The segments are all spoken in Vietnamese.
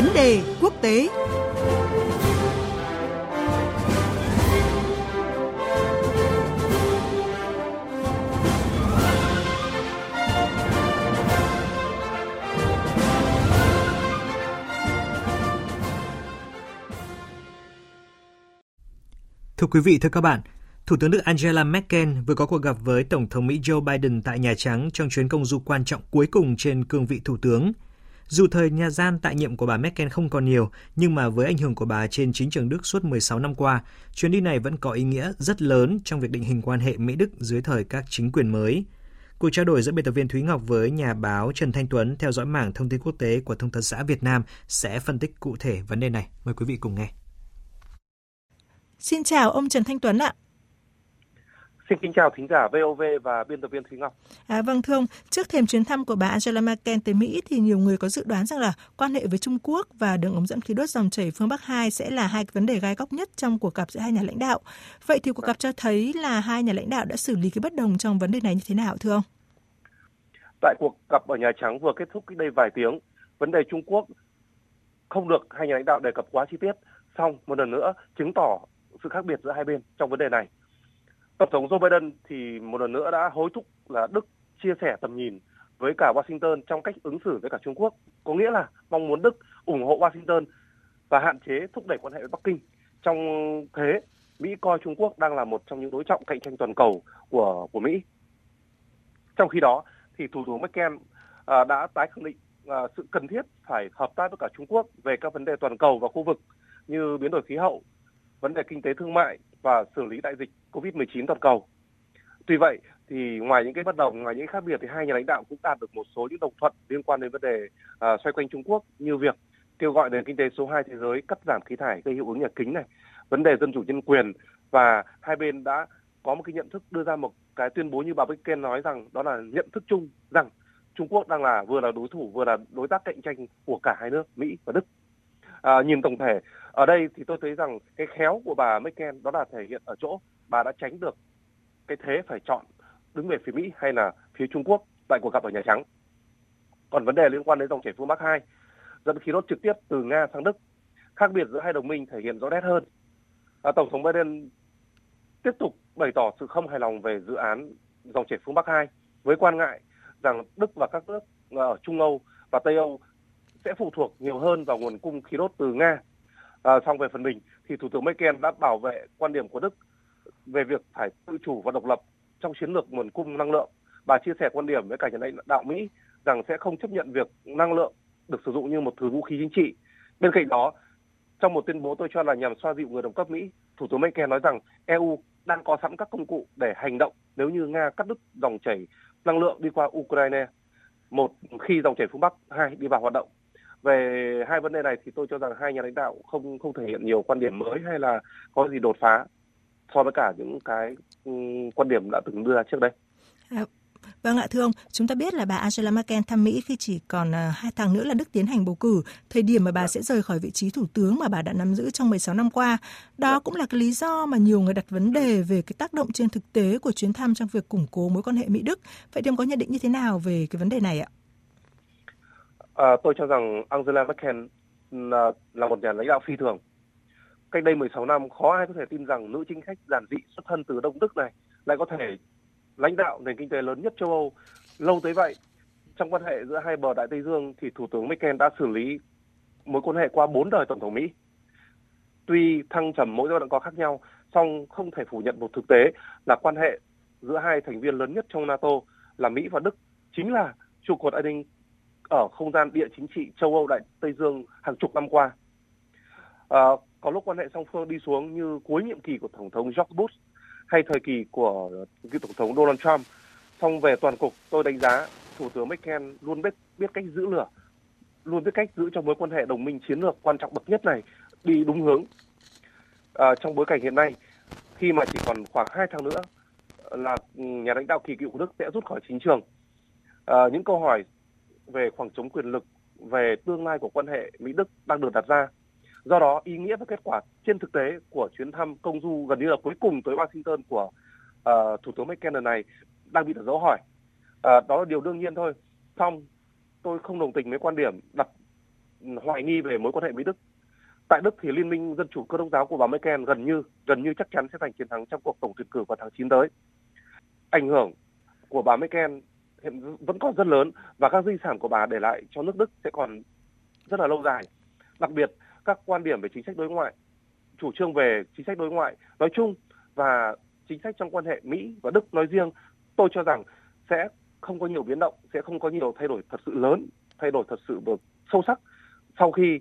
Vấn đề quốc tế Thưa quý vị, thưa các bạn, Thủ tướng Đức Angela Merkel vừa có cuộc gặp với Tổng thống Mỹ Joe Biden tại Nhà Trắng trong chuyến công du quan trọng cuối cùng trên cương vị Thủ tướng. Dù thời nhà gian tại nhiệm của bà Merkel không còn nhiều, nhưng mà với ảnh hưởng của bà trên chính trường Đức suốt 16 năm qua, chuyến đi này vẫn có ý nghĩa rất lớn trong việc định hình quan hệ Mỹ-Đức dưới thời các chính quyền mới. Cuộc trao đổi giữa biên tập viên Thúy Ngọc với nhà báo Trần Thanh Tuấn theo dõi mảng thông tin quốc tế của Thông tấn xã Việt Nam sẽ phân tích cụ thể vấn đề này. Mời quý vị cùng nghe. Xin chào ông Trần Thanh Tuấn ạ. Xin kính chào thính giả VOV và biên tập viên Thúy Ngọc. À, vâng thưa ông, trước thềm chuyến thăm của bà Angela Merkel tới Mỹ thì nhiều người có dự đoán rằng là quan hệ với Trung Quốc và đường ống dẫn khí đốt dòng chảy phương Bắc 2 sẽ là hai vấn đề gai góc nhất trong cuộc gặp giữa hai nhà lãnh đạo. Vậy thì cuộc gặp cho thấy là hai nhà lãnh đạo đã xử lý cái bất đồng trong vấn đề này như thế nào thưa ông? Tại cuộc gặp ở Nhà Trắng vừa kết thúc cách đây vài tiếng, vấn đề Trung Quốc không được hai nhà lãnh đạo đề cập quá chi tiết. Xong một lần nữa chứng tỏ sự khác biệt giữa hai bên trong vấn đề này. Tổng thống Joe Biden thì một lần nữa đã hối thúc là Đức chia sẻ tầm nhìn với cả Washington trong cách ứng xử với cả Trung Quốc. Có nghĩa là mong muốn Đức ủng hộ Washington và hạn chế thúc đẩy quan hệ với Bắc Kinh. Trong thế, Mỹ coi Trung Quốc đang là một trong những đối trọng cạnh tranh toàn cầu của của Mỹ. Trong khi đó, thì Thủ tướng Merkel à, đã tái khẳng định à, sự cần thiết phải hợp tác với cả Trung Quốc về các vấn đề toàn cầu và khu vực như biến đổi khí hậu, vấn đề kinh tế thương mại và xử lý đại dịch COVID-19 toàn cầu. Tuy vậy thì ngoài những cái bất đồng, ngoài những khác biệt thì hai nhà lãnh đạo cũng đạt được một số những đồng thuận liên quan đến vấn đề à, xoay quanh Trung Quốc như việc kêu gọi nền kinh tế số 2 thế giới cắt giảm khí thải gây hiệu ứng nhà kính này, vấn đề dân chủ nhân quyền và hai bên đã có một cái nhận thức đưa ra một cái tuyên bố như bà Blinken nói rằng đó là nhận thức chung rằng Trung Quốc đang là vừa là đối thủ vừa là đối tác cạnh tranh của cả hai nước Mỹ và Đức. À, nhìn tổng thể ở đây thì tôi thấy rằng cái khéo của bà Merkel đó là thể hiện ở chỗ bà đã tránh được cái thế phải chọn đứng về phía Mỹ hay là phía Trung Quốc tại cuộc gặp ở Nhà Trắng. Còn vấn đề liên quan đến dòng chảy phương Bắc 2, dẫn khí đốt trực tiếp từ Nga sang Đức, khác biệt giữa hai đồng minh thể hiện rõ nét hơn. À, Tổng thống Biden tiếp tục bày tỏ sự không hài lòng về dự án dòng chảy phương Bắc 2 với quan ngại rằng Đức và các nước ờ, ở Trung Âu và Tây Âu sẽ phụ thuộc nhiều hơn vào nguồn cung khí đốt từ Nga. À, xong về phần mình thì Thủ tướng Merkel đã bảo vệ quan điểm của Đức về việc phải tự chủ và độc lập trong chiến lược nguồn cung năng lượng. Bà chia sẻ quan điểm với cả nhà lãnh đạo Mỹ rằng sẽ không chấp nhận việc năng lượng được sử dụng như một thứ vũ khí chính trị. Bên cạnh đó, trong một tuyên bố tôi cho là nhằm xoa dịu người đồng cấp Mỹ, Thủ tướng Merkel nói rằng EU đang có sẵn các công cụ để hành động nếu như Nga cắt đứt dòng chảy năng lượng đi qua Ukraine một khi dòng chảy phương Bắc hai đi vào hoạt động về hai vấn đề này thì tôi cho rằng hai nhà lãnh đạo không không thể hiện nhiều quan điểm mới hay là có gì đột phá so với cả những cái um, quan điểm đã từng đưa ra trước đây. À, Vâng ạ, thưa ông, chúng ta biết là bà Angela Merkel thăm Mỹ khi chỉ còn uh, hai tháng nữa là Đức tiến hành bầu cử, thời điểm mà bà sẽ rời khỏi vị trí thủ tướng mà bà đã nắm giữ trong 16 năm qua. Đó cũng là cái lý do mà nhiều người đặt vấn đề về cái tác động trên thực tế của chuyến thăm trong việc củng cố mối quan hệ Mỹ-Đức. Vậy thì ông có nhận định như thế nào về cái vấn đề này ạ? À, tôi cho rằng Angela Merkel là, là một nhà lãnh đạo phi thường. Cách đây 16 năm, khó ai có thể tin rằng nữ chính khách giản dị xuất thân từ Đông Đức này lại có thể lãnh đạo nền kinh tế lớn nhất châu Âu lâu tới vậy. Trong quan hệ giữa hai bờ Đại Tây Dương thì Thủ tướng Merkel đã xử lý mối quan hệ qua bốn đời Tổng thống Mỹ. Tuy thăng trầm mỗi giai đoạn có khác nhau, song không thể phủ nhận một thực tế là quan hệ giữa hai thành viên lớn nhất trong NATO là Mỹ và Đức chính là trụ cột an ninh ở không gian địa chính trị châu Âu Đại Tây Dương hàng chục năm qua. À, có lúc quan hệ song phương đi xuống như cuối nhiệm kỳ của Tổng thống George Bush hay thời kỳ của cựu Tổng thống Donald Trump. Song về toàn cục, tôi đánh giá Thủ tướng Merkel luôn biết biết cách giữ lửa, luôn biết cách giữ cho mối quan hệ đồng minh chiến lược quan trọng bậc nhất này đi đúng hướng. À, trong bối cảnh hiện nay, khi mà chỉ còn khoảng 2 tháng nữa là nhà lãnh đạo kỳ cựu của Đức sẽ rút khỏi chính trường. À, những câu hỏi về khoảng trống quyền lực, về tương lai của quan hệ Mỹ-Đức đang được đặt ra. Do đó, ý nghĩa và kết quả trên thực tế của chuyến thăm công du gần như là cuối cùng tới Washington của uh, Thủ tướng Merkel lần này đang bị đặt dấu hỏi. Uh, đó là điều đương nhiên thôi. Xong, tôi không đồng tình với quan điểm đặt hoài nghi về mối quan hệ Mỹ Đức. Tại Đức thì Liên minh Dân chủ Cơ đốc giáo của bà Merkel gần như gần như chắc chắn sẽ giành chiến thắng trong cuộc tổng tuyển cử vào tháng 9 tới. Ảnh hưởng của bà Merkel hiện vẫn còn rất lớn và các di sản của bà để lại cho nước Đức sẽ còn rất là lâu dài. Đặc biệt các quan điểm về chính sách đối ngoại, chủ trương về chính sách đối ngoại nói chung và chính sách trong quan hệ Mỹ và Đức nói riêng, tôi cho rằng sẽ không có nhiều biến động, sẽ không có nhiều thay đổi thật sự lớn, thay đổi thật sự sâu sắc sau khi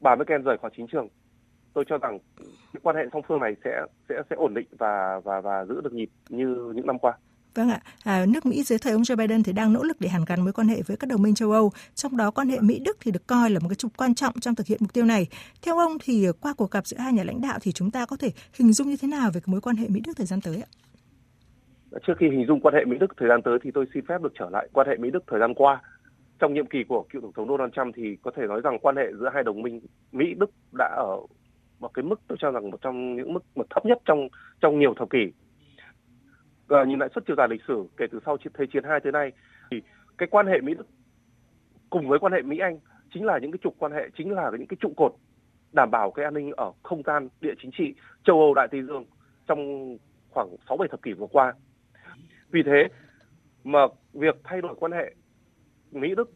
bà Merkel rời khỏi chính trường. Tôi cho rằng quan hệ song phương này sẽ sẽ sẽ ổn định và và và giữ được nhịp như những năm qua. Vâng ạ, à, nước Mỹ dưới thời ông Joe Biden thì đang nỗ lực để hàn gắn mối quan hệ với các đồng minh châu Âu, trong đó quan hệ Mỹ-Đức thì được coi là một cái trục quan trọng trong thực hiện mục tiêu này. Theo ông thì ờ, qua cuộc gặp giữa hai nhà lãnh đạo thì chúng ta có thể hình dung như thế nào về cái mối quan hệ Mỹ-Đức thời gian tới ạ? Dạ, trước khi hình dung quan hệ Mỹ-Đức thời gian tới thì tôi xin phép được trở lại quan hệ Mỹ-Đức thời gian qua. Trong nhiệm kỳ của cựu Tổng thống Donald Trump thì có thể nói rằng quan hệ giữa hai đồng minh Mỹ-Đức đã ở một cái mức tôi cho rằng một trong những mức mà thấp nhất trong trong nhiều thập kỷ và nhìn lại suốt chiều dài lịch sử kể từ sau thế chiến hai tới nay thì cái quan hệ Mỹ Đức cùng với quan hệ Mỹ Anh chính là những cái trục quan hệ chính là những cái trụ cột đảm bảo cái an ninh ở không gian địa chính trị châu Âu Đại Tây Dương trong khoảng 6 7 thập kỷ vừa qua. Vì thế mà việc thay đổi quan hệ Mỹ Đức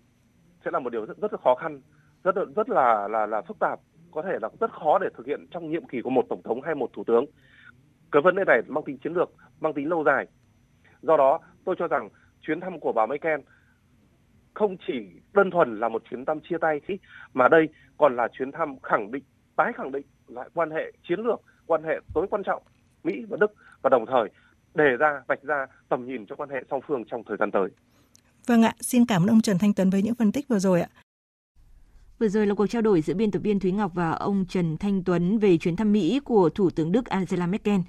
sẽ là một điều rất rất là khó khăn, rất rất là là là phức tạp, có thể là rất khó để thực hiện trong nhiệm kỳ của một tổng thống hay một thủ tướng cái vấn đề này mang tính chiến lược mang tính lâu dài do đó tôi cho rằng chuyến thăm của bà Merkel không chỉ đơn thuần là một chuyến thăm chia tay mà đây còn là chuyến thăm khẳng định tái khẳng định lại quan hệ chiến lược quan hệ tối quan trọng Mỹ và Đức và đồng thời đề ra vạch ra tầm nhìn cho quan hệ song phương trong thời gian tới. Vâng ạ, xin cảm ơn ông Trần Thanh Tuấn với những phân tích vừa rồi ạ. Vừa rồi là cuộc trao đổi giữa biên tập viên Thúy Ngọc và ông Trần Thanh Tuấn về chuyến thăm Mỹ của Thủ tướng Đức Angela Merkel.